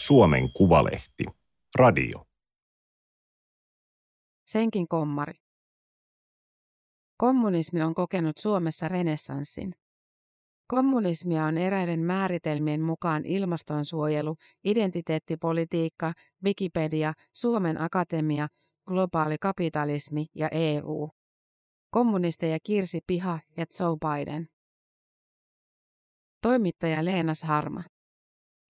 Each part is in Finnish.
Suomen Kuvalehti. Radio. Senkin kommari. Kommunismi on kokenut Suomessa renessanssin. Kommunismia on eräiden määritelmien mukaan ilmastonsuojelu, identiteettipolitiikka, Wikipedia, Suomen Akatemia, globaali kapitalismi ja EU. Kommunisteja Kirsi Piha ja Joe Biden. Toimittaja Leenas Harma.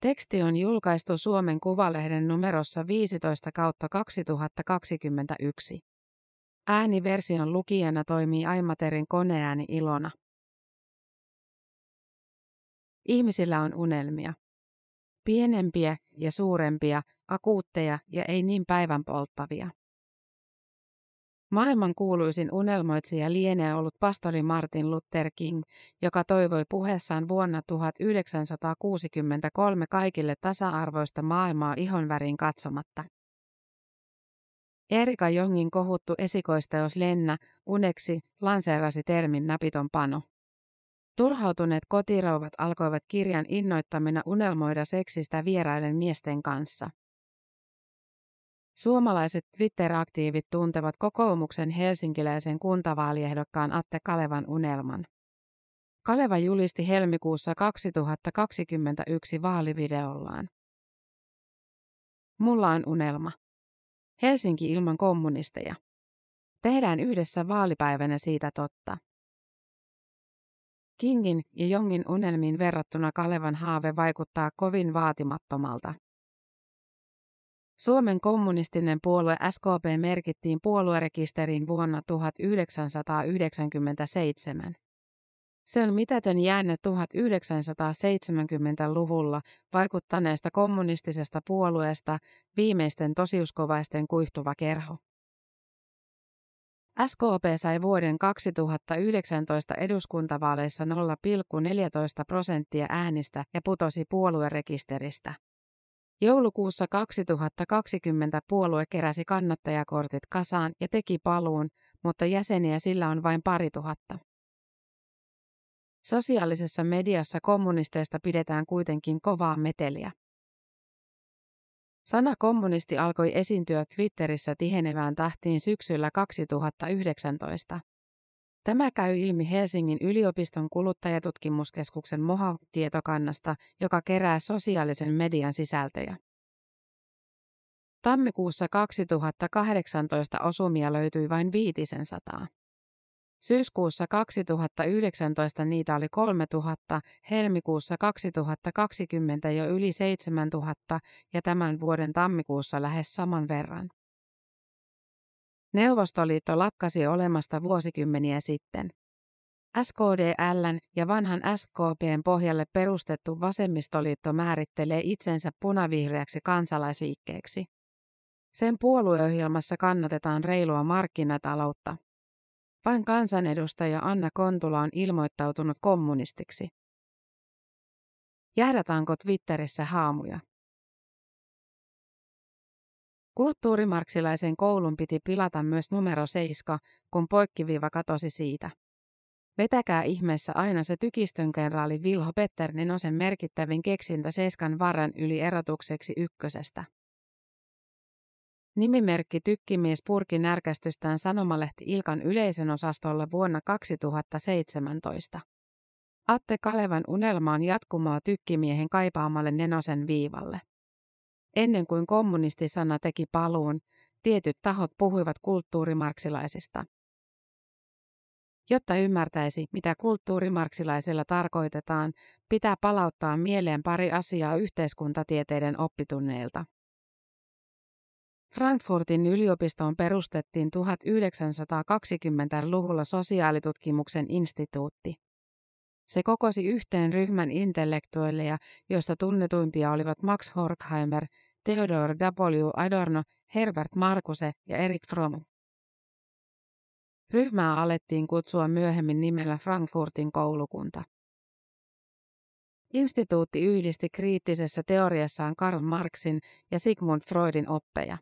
Teksti on julkaistu Suomen Kuvalehden numerossa 15 kautta 2021. Ääniversion lukijana toimii Aimaterin koneääni Ilona. Ihmisillä on unelmia. Pienempiä ja suurempia, akuutteja ja ei niin päivän polttavia. Maailman kuuluisin unelmoitsija lienee ollut pastori Martin Luther King, joka toivoi puheessaan vuonna 1963 kaikille tasa-arvoista maailmaa ihonvärin katsomatta. Erika Jongin kohuttu esikoisteos Lenna, uneksi, lanseerasi termin napiton pano. Turhautuneet kotirouvat alkoivat kirjan innoittamina unelmoida seksistä vieraiden miesten kanssa. Suomalaiset Twitter-aktiivit tuntevat kokoomuksen helsinkiläisen kuntavaaliehdokkaan Atte Kalevan unelman. Kaleva julisti helmikuussa 2021 vaalivideollaan. Mulla on unelma. Helsinki ilman kommunisteja. Tehdään yhdessä vaalipäivänä siitä totta. Kingin ja Jongin unelmiin verrattuna Kalevan haave vaikuttaa kovin vaatimattomalta. Suomen kommunistinen puolue SKP merkittiin puoluerekisteriin vuonna 1997. Se on mitätön jäänne 1970-luvulla vaikuttaneesta kommunistisesta puolueesta viimeisten tosiuskovaisten kuihtuva kerho. SKP sai vuoden 2019 eduskuntavaaleissa 0,14 prosenttia äänistä ja putosi puoluerekisteristä. Joulukuussa 2020 puolue keräsi kannattajakortit kasaan ja teki paluun, mutta jäseniä sillä on vain pari tuhatta. Sosiaalisessa mediassa kommunisteista pidetään kuitenkin kovaa meteliä. Sana kommunisti alkoi esiintyä Twitterissä tihenevään tahtiin syksyllä 2019. Tämä käy ilmi Helsingin yliopiston kuluttajatutkimuskeskuksen Moha-tietokannasta, joka kerää sosiaalisen median sisältöjä. Tammikuussa 2018 osumia löytyi vain viitisen sataa. Syyskuussa 2019 niitä oli 3000, helmikuussa 2020 jo yli 7000 ja tämän vuoden tammikuussa lähes saman verran. Neuvostoliitto lakkasi olemasta vuosikymmeniä sitten. SKDLn ja vanhan SKPn pohjalle perustettu vasemmistoliitto määrittelee itsensä punavihreäksi kansalaisliikkeeksi. Sen puolueohjelmassa kannatetaan reilua markkinataloutta. Vain kansanedustaja Anna Kontula on ilmoittautunut kommunistiksi. Jahdataanko Twitterissä haamuja? Kulttuurimarksilaisen koulun piti pilata myös numero 7, kun poikkiviiva katosi siitä. Vetäkää ihmeessä aina se tykistön kenraali Vilho Petter Nenosen merkittävin keksintä seiskan varran yli erotukseksi ykkösestä. Nimimerkki Tykkimies purki närkästystään sanomalehti Ilkan yleisen osastolla vuonna 2017. Atte Kalevan unelma on jatkumoa tykkimiehen kaipaamalle Nenosen viivalle. Ennen kuin kommunistisana teki paluun, tietyt tahot puhuivat kulttuurimarksilaisista. Jotta ymmärtäisi, mitä kulttuurimarksilaisella tarkoitetaan, pitää palauttaa mieleen pari asiaa yhteiskuntatieteiden oppitunneilta. Frankfurtin yliopistoon perustettiin 1920-luvulla sosiaalitutkimuksen instituutti. Se kokosi yhteen ryhmän intellektuelleja, joista tunnetuimpia olivat Max Horkheimer, Theodor W. Adorno, Herbert Marcuse ja Erik Fromm. Ryhmää alettiin kutsua myöhemmin nimellä Frankfurtin koulukunta. Instituutti yhdisti kriittisessä teoriassaan Karl Marxin ja Sigmund Freudin oppeja.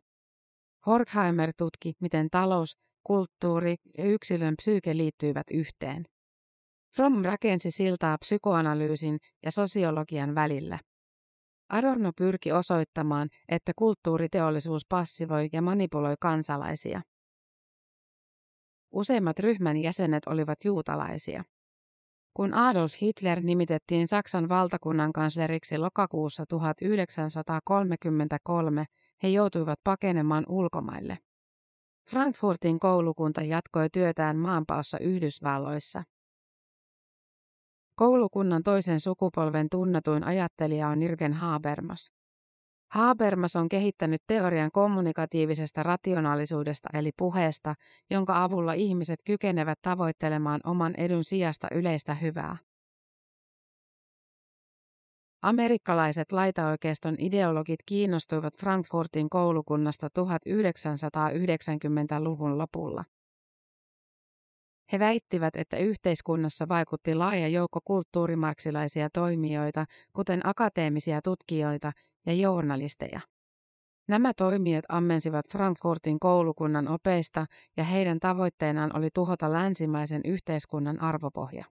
Horkheimer tutki, miten talous, kulttuuri ja yksilön psyyke liittyivät yhteen. Fromm rakensi siltaa psykoanalyysin ja sosiologian välillä. Adorno pyrki osoittamaan, että kulttuuriteollisuus passivoi ja manipuloi kansalaisia. Useimmat ryhmän jäsenet olivat juutalaisia. Kun Adolf Hitler nimitettiin Saksan valtakunnan kansleriksi lokakuussa 1933, he joutuivat pakenemaan ulkomaille. Frankfurtin koulukunta jatkoi työtään maanpaossa Yhdysvalloissa. Koulukunnan toisen sukupolven tunnetuin ajattelija on Jürgen Habermas. Habermas on kehittänyt teorian kommunikatiivisesta rationaalisuudesta eli puheesta, jonka avulla ihmiset kykenevät tavoittelemaan oman edun sijasta yleistä hyvää. Amerikkalaiset laitaoikeiston ideologit kiinnostuivat Frankfurtin koulukunnasta 1990-luvun lopulla. He väittivät, että yhteiskunnassa vaikutti laaja joukko kulttuurimarksilaisia toimijoita, kuten akateemisia tutkijoita ja journalisteja. Nämä toimijat ammensivat Frankfurtin koulukunnan opeista ja heidän tavoitteenaan oli tuhota länsimaisen yhteiskunnan arvopohja.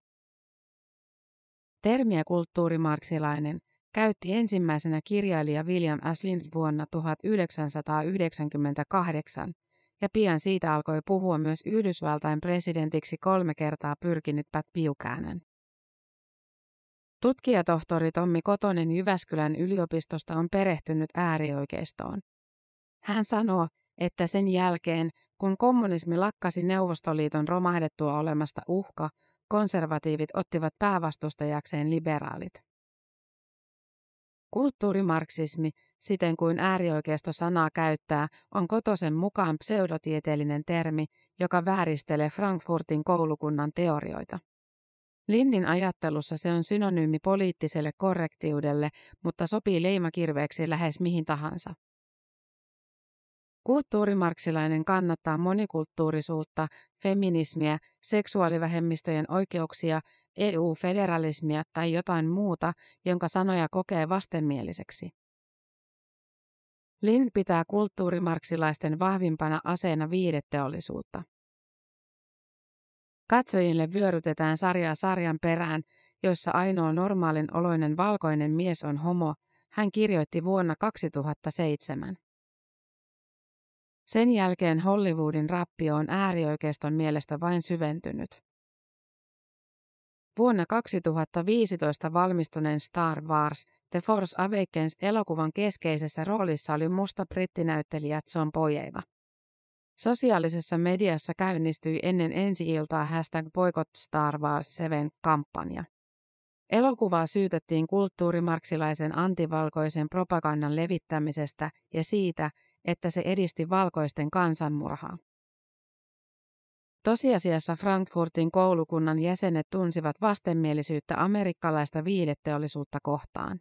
Termiä kulttuurimarksilainen käytti ensimmäisenä kirjailija William Aslind vuonna 1998, ja pian siitä alkoi puhua myös Yhdysvaltain presidentiksi kolme kertaa pyrkinyt Pat Buchanan. Tutkijatohtori Tommi Kotonen Jyväskylän yliopistosta on perehtynyt äärioikeistoon. Hän sanoo, että sen jälkeen, kun kommunismi lakkasi Neuvostoliiton romahdettua olemasta uhka, konservatiivit ottivat päävastustajakseen liberaalit. Kulttuurimarksismi, siten kuin äärioikeisto sanaa käyttää, on Kotosen mukaan pseudotieteellinen termi, joka vääristelee Frankfurtin koulukunnan teorioita. Linnin ajattelussa se on synonyymi poliittiselle korrektiudelle, mutta sopii leimakirveeksi lähes mihin tahansa. Kulttuurimarksilainen kannattaa monikulttuurisuutta, feminismiä, seksuaalivähemmistöjen oikeuksia, EU-federalismia tai jotain muuta, jonka sanoja kokee vastenmieliseksi. Lin pitää kulttuurimarksilaisten vahvimpana aseena viideteollisuutta. Katsojille vyörytetään sarjaa sarjan perään, joissa ainoa normaalin oloinen valkoinen mies on homo, hän kirjoitti vuonna 2007. Sen jälkeen Hollywoodin rappio on äärioikeiston mielestä vain syventynyt. Vuonna 2015 valmistuneen Star Wars The Force Awakens elokuvan keskeisessä roolissa oli musta brittinäyttelijä John Boyega. Sosiaalisessa mediassa käynnistyi ennen ensi-iltaa hashtag Boycott Star Wars 7 kampanja. Elokuvaa syytettiin kulttuurimarksilaisen antivalkoisen propagandan levittämisestä ja siitä, että se edisti valkoisten kansanmurhaa. Tosiasiassa Frankfurtin koulukunnan jäsenet tunsivat vastenmielisyyttä amerikkalaista viideteollisuutta kohtaan.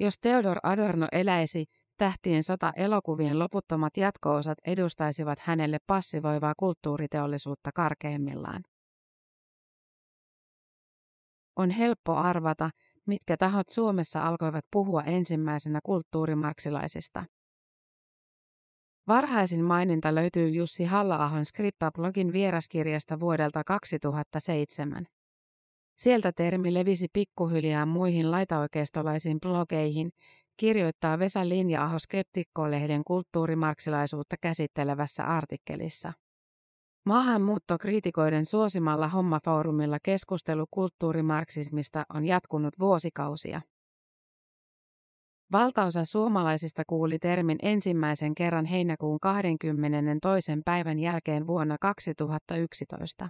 Jos Theodor Adorno eläisi, Tähtien sota elokuvien loputtomat jatko-osat edustaisivat hänelle passivoivaa kulttuuriteollisuutta karkeimmillaan. On helppo arvata, mitkä tahot Suomessa alkoivat puhua ensimmäisenä kulttuurimarksilaisista. Varhaisin maininta löytyy Jussi Halla-ahon Skripta-blogin vieraskirjasta vuodelta 2007. Sieltä termi levisi pikkuhiljaa muihin laitaoikeistolaisiin blogeihin, kirjoittaa Vesa Linja-aho Skeptikko-lehden kulttuurimarksilaisuutta käsittelevässä artikkelissa. Maahanmuuttokriitikoiden suosimalla hommafoorumilla keskustelu kulttuurimarksismista on jatkunut vuosikausia. Valtaosa suomalaisista kuuli termin ensimmäisen kerran heinäkuun 22. päivän jälkeen vuonna 2011.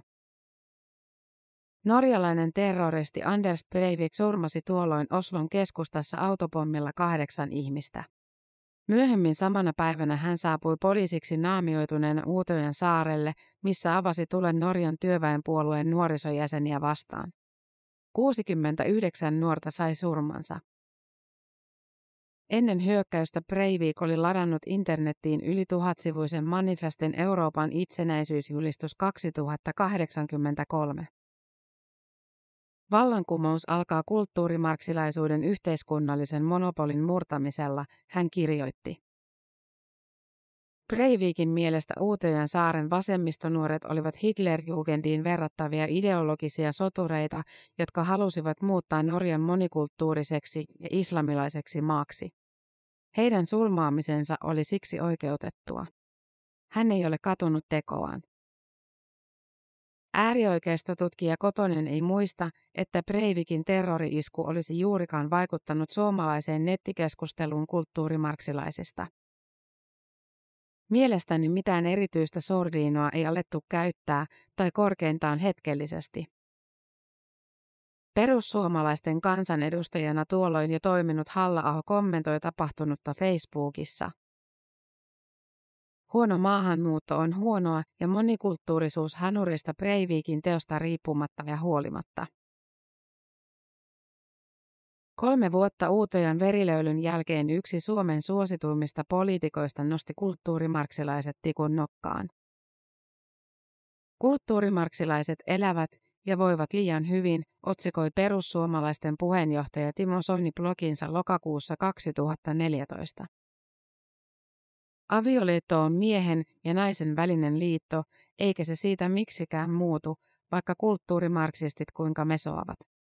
Norjalainen terroristi Anders Breivik surmasi tuolloin Oslon keskustassa autopommilla kahdeksan ihmistä. Myöhemmin samana päivänä hän saapui poliisiksi naamioituneena Uutojen saarelle, missä avasi tulen Norjan työväenpuolueen nuorisojäseniä vastaan. 69 nuorta sai surmansa. Ennen hyökkäystä Breivik oli ladannut internettiin yli tuhatsivuisen manifestin Euroopan itsenäisyysjulistus 2083. Vallankumous alkaa kulttuurimarksilaisuuden yhteiskunnallisen monopolin murtamisella, hän kirjoitti. Breivikin mielestä Uutojan saaren vasemmistonuoret olivat Hitlerjugendiin verrattavia ideologisia sotureita, jotka halusivat muuttaa Norjan monikulttuuriseksi ja islamilaiseksi maaksi. Heidän sulmaamisensa oli siksi oikeutettua. Hän ei ole katunut tekoaan. Äärioikeistotutkija Kotonen ei muista, että Breivikin terrori-isku olisi juurikaan vaikuttanut suomalaiseen nettikeskusteluun kulttuurimarksilaisista. Mielestäni mitään erityistä sordiinoa ei alettu käyttää, tai korkeintaan hetkellisesti. Perussuomalaisten kansanedustajana tuolloin jo toiminut halla kommentoi tapahtunutta Facebookissa. Huono maahanmuutto on huonoa ja monikulttuurisuus Hanurista Breivikin teosta riippumatta ja huolimatta. Kolme vuotta Uutojan verilöylyn jälkeen yksi Suomen suosituimmista poliitikoista nosti kulttuurimarksilaiset tikun nokkaan. Kulttuurimarksilaiset elävät ja voivat liian hyvin, otsikoi perussuomalaisten puheenjohtaja Timo Soini bloginsa lokakuussa 2014. Avioliitto on miehen ja naisen välinen liitto, eikä se siitä miksikään muutu, vaikka kulttuurimarksistit kuinka mesoavat.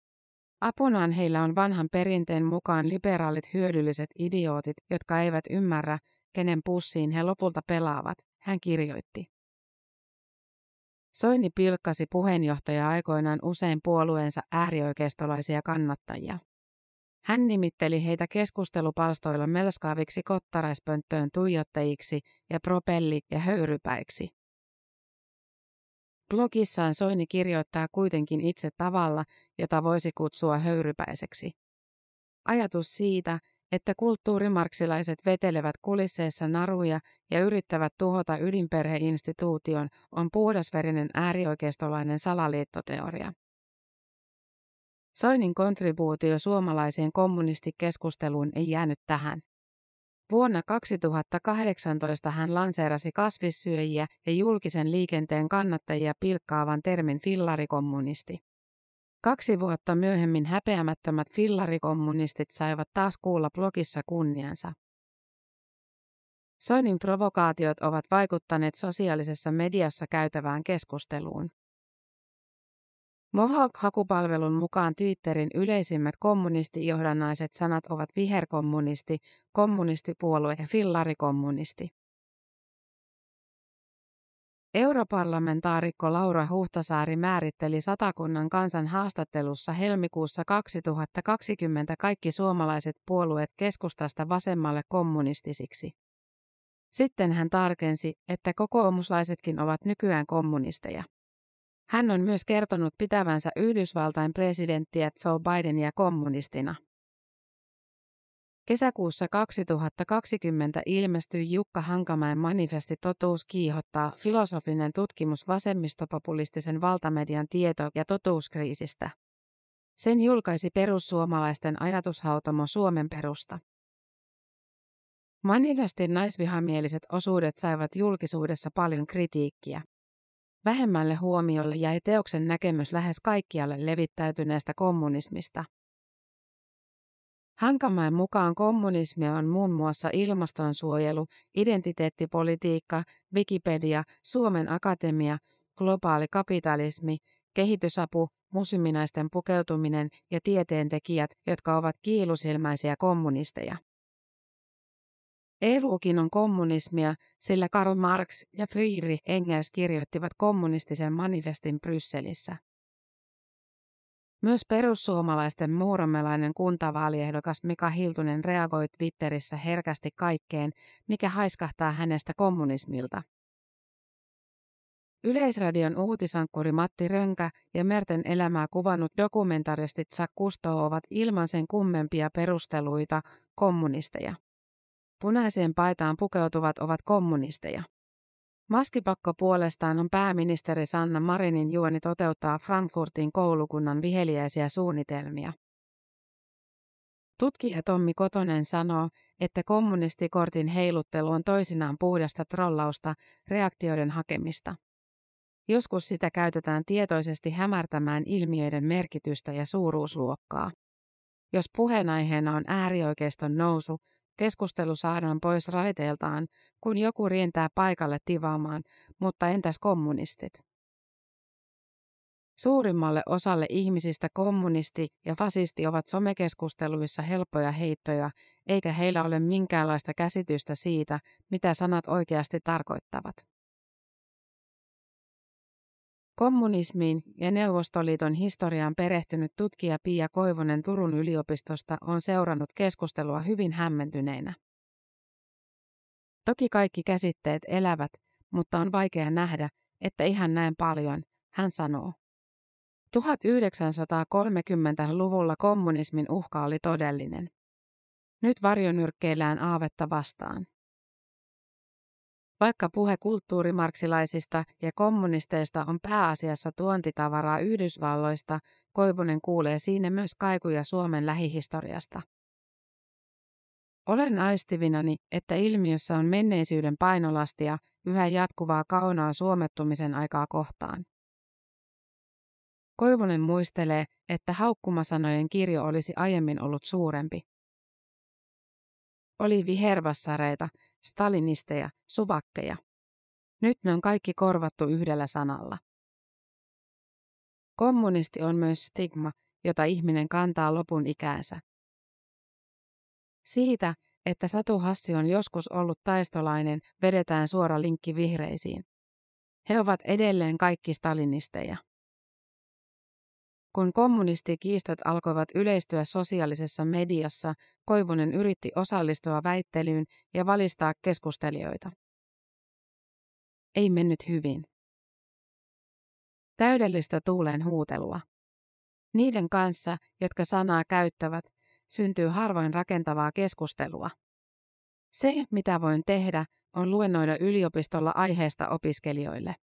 Apunaan heillä on vanhan perinteen mukaan liberaalit hyödylliset idiootit, jotka eivät ymmärrä, kenen pussiin he lopulta pelaavat, hän kirjoitti. Soini pilkkasi puheenjohtaja aikoinaan usein puolueensa äärioikeistolaisia kannattajia. Hän nimitteli heitä keskustelupalstoilla melskaaviksi kottaraispönttöön tuijottajiksi ja propelli- ja höyrypäiksi. Blogissaan Soini kirjoittaa kuitenkin itse tavalla, jota voisi kutsua höyrypäiseksi. Ajatus siitä, että kulttuurimarksilaiset vetelevät kulisseissa naruja ja yrittävät tuhota ydinperheinstituution, on puhdasverinen äärioikeistolainen salaliittoteoria. Soinin kontribuutio suomalaiseen kommunistikeskusteluun ei jäänyt tähän. Vuonna 2018 hän lanseerasi kasvissyöjiä ja julkisen liikenteen kannattajia pilkkaavan termin fillarikommunisti. Kaksi vuotta myöhemmin häpeämättömät fillarikommunistit saivat taas kuulla blogissa kunniansa. Soinin provokaatiot ovat vaikuttaneet sosiaalisessa mediassa käytävään keskusteluun. Mohawk-hakupalvelun mukaan Twitterin yleisimmät kommunistijohdannaiset sanat ovat viherkommunisti, kommunistipuolue ja fillarikommunisti. Europarlamentaarikko Laura Huhtasaari määritteli Satakunnan kansan haastattelussa helmikuussa 2020 kaikki suomalaiset puolueet keskustasta vasemmalle kommunistisiksi. Sitten hän tarkensi, että kokoomuslaisetkin ovat nykyään kommunisteja. Hän on myös kertonut pitävänsä Yhdysvaltain presidenttiä Joe Bidenia kommunistina. Kesäkuussa 2020 ilmestyi Jukka Hankamäen manifesti Totuus kiihottaa filosofinen tutkimus vasemmistopopulistisen valtamedian tieto- ja totuuskriisistä. Sen julkaisi perussuomalaisten ajatushautomo Suomen perusta. Manifestin naisvihamieliset osuudet saivat julkisuudessa paljon kritiikkiä. Vähemmälle huomiolle jäi teoksen näkemys lähes kaikkialle levittäytyneestä kommunismista. Hankamäen mukaan kommunismia on muun muassa ilmastonsuojelu, identiteettipolitiikka, Wikipedia, Suomen akatemia, globaali kapitalismi, kehitysapu, musliminaisten pukeutuminen ja tieteentekijät, jotka ovat kiilusilmäisiä kommunisteja. EUkin on kommunismia, sillä Karl Marx ja Friedrich Engels kirjoittivat kommunistisen manifestin Brysselissä. Myös perussuomalaisten muuromelainen kuntavaaliehdokas Mika Hiltunen reagoi Twitterissä herkästi kaikkeen, mikä haiskahtaa hänestä kommunismilta. Yleisradion uutisankkuri Matti Rönkä ja Merten elämää kuvannut dokumentaristit Sakusto ovat ilman sen kummempia perusteluita kommunisteja. Punaiseen paitaan pukeutuvat ovat kommunisteja. Maskipakko puolestaan on pääministeri Sanna Marinin juoni toteuttaa Frankfurtin koulukunnan viheliäisiä suunnitelmia. Tutkija Tommi Kotonen sanoo, että kommunistikortin heiluttelu on toisinaan puhdasta trollausta, reaktioiden hakemista. Joskus sitä käytetään tietoisesti hämärtämään ilmiöiden merkitystä ja suuruusluokkaa. Jos puheenaiheena on äärioikeiston nousu, keskustelu saadaan pois raiteiltaan, kun joku rientää paikalle tivaamaan, mutta entäs kommunistit? Suurimmalle osalle ihmisistä kommunisti ja fasisti ovat somekeskusteluissa helppoja heittoja, eikä heillä ole minkäänlaista käsitystä siitä, mitä sanat oikeasti tarkoittavat. Kommunismiin ja Neuvostoliiton historiaan perehtynyt tutkija Pia Koivonen Turun yliopistosta on seurannut keskustelua hyvin hämmentyneenä. Toki kaikki käsitteet elävät, mutta on vaikea nähdä, että ihan näin paljon, hän sanoo. 1930-luvulla kommunismin uhka oli todellinen. Nyt varjonyrkkeillään aavetta vastaan. Vaikka puhe kulttuurimarksilaisista ja kommunisteista on pääasiassa tuontitavaraa Yhdysvalloista, Koivunen kuulee siinä myös kaikuja Suomen lähihistoriasta. Olen aistivinani, että ilmiössä on menneisyyden painolastia, yhä jatkuvaa kaunaa suomettumisen aikaa kohtaan. Koivunen muistelee, että haukkumasanojen kirjo olisi aiemmin ollut suurempi. Oli vihervassareita, stalinisteja, suvakkeja. Nyt ne on kaikki korvattu yhdellä sanalla. Kommunisti on myös stigma, jota ihminen kantaa lopun ikäänsä. Siitä, että Satu Hassi on joskus ollut taistolainen, vedetään suora linkki vihreisiin. He ovat edelleen kaikki stalinisteja. Kun kommunistikiistat alkoivat yleistyä sosiaalisessa mediassa, Koivunen yritti osallistua väittelyyn ja valistaa keskustelijoita. Ei mennyt hyvin. Täydellistä tuulen huutelua. Niiden kanssa, jotka sanaa käyttävät, syntyy harvoin rakentavaa keskustelua. Se, mitä voin tehdä, on luennoida yliopistolla aiheesta opiskelijoille.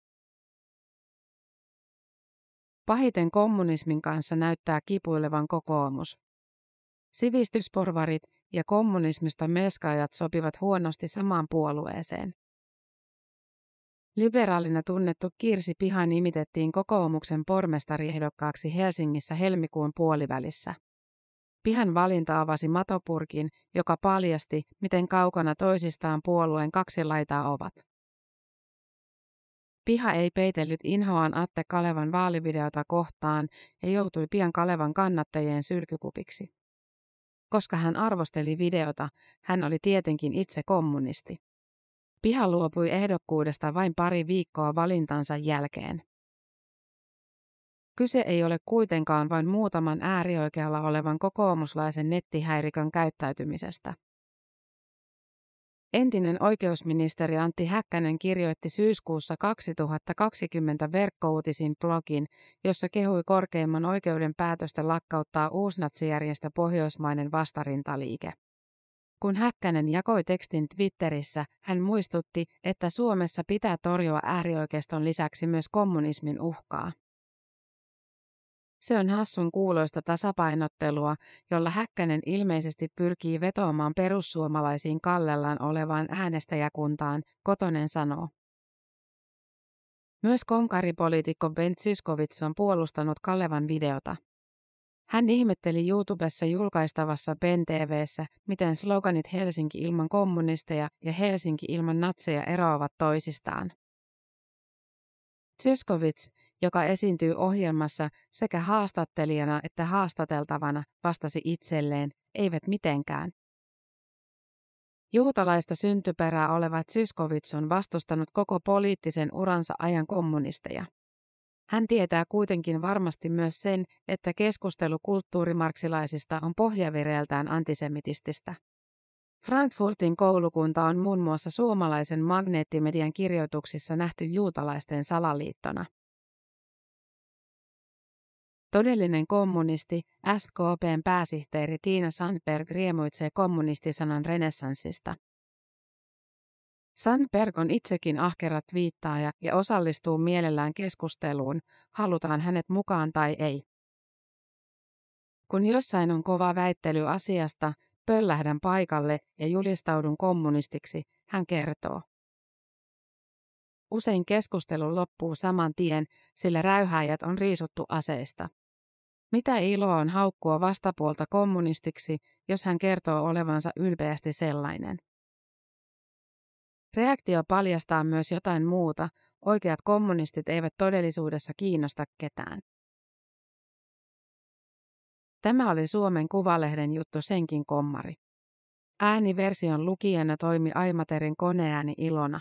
Pahiten kommunismin kanssa näyttää kipuilevan kokoomus. Sivistysporvarit ja kommunismista melskaajat sopivat huonosti samaan puolueeseen. Liberaalina tunnettu Kirsi Piha nimitettiin kokoomuksen pormestariehdokkaaksi Helsingissä helmikuun puolivälissä. Pihan valinta avasi matopurkin, joka paljasti, miten kaukana toisistaan puolueen kaksi laitaa ovat. Piha ei peitellyt inhoaan Atte Kalevan vaalivideota kohtaan ja joutui pian Kalevan kannattajien sylkykupiksi. Koska hän arvosteli videota, hän oli tietenkin itse kommunisti. Piha luopui ehdokkuudesta vain pari viikkoa valintansa jälkeen. Kyse ei ole kuitenkaan vain muutaman äärioikealla olevan kokoomuslaisen nettihäirikön käyttäytymisestä. Entinen oikeusministeri Antti Häkkänen kirjoitti syyskuussa 2020 verkkouutisin blogin, jossa kehui korkeimman oikeuden päätöstä lakkauttaa uusnatsijärjestö Pohjoismainen vastarintaliike. Kun Häkkänen jakoi tekstin Twitterissä, hän muistutti, että Suomessa pitää torjua äärioikeiston lisäksi myös kommunismin uhkaa. Se on hassun kuuloista tasapainottelua, jolla Häkkänen ilmeisesti pyrkii vetoamaan perussuomalaisiin kallellaan olevaan äänestäjäkuntaan, Kotonen sanoo. Myös konkaripoliitikko Ben Syskovits on puolustanut Kalevan videota. Hän ihmetteli YouTubessa julkaistavassa Ben TVssä, miten sloganit Helsinki ilman kommunisteja ja Helsinki ilman natseja eroavat toisistaan. Syskovits, joka esiintyy ohjelmassa sekä haastattelijana että haastateltavana, vastasi itselleen, eivät mitenkään. Juutalaista syntyperää oleva Zyskovits on vastustanut koko poliittisen uransa ajan kommunisteja. Hän tietää kuitenkin varmasti myös sen, että keskustelu kulttuurimarksilaisista on pohjavireeltään antisemitististä. Frankfurtin koulukunta on muun muassa suomalaisen magneettimedian kirjoituksissa nähty juutalaisten salaliittona. Todellinen kommunisti, SKPn pääsihteeri Tiina Sandberg riemuitsee kommunistisanan renessanssista. Sandberg on itsekin ahkera viittaaja ja osallistuu mielellään keskusteluun, halutaan hänet mukaan tai ei. Kun jossain on kova väittely asiasta, pöllähdän paikalle ja julistaudun kommunistiksi, hän kertoo. Usein keskustelu loppuu saman tien, sillä räyhäjät on riisuttu aseista. Mitä iloa on haukkua vastapuolta kommunistiksi, jos hän kertoo olevansa ylpeästi sellainen? Reaktio paljastaa myös jotain muuta, oikeat kommunistit eivät todellisuudessa kiinnosta ketään. Tämä oli Suomen Kuvalehden juttu senkin kommari. Ääniversion lukijana toimi Aimaterin koneääni Ilona.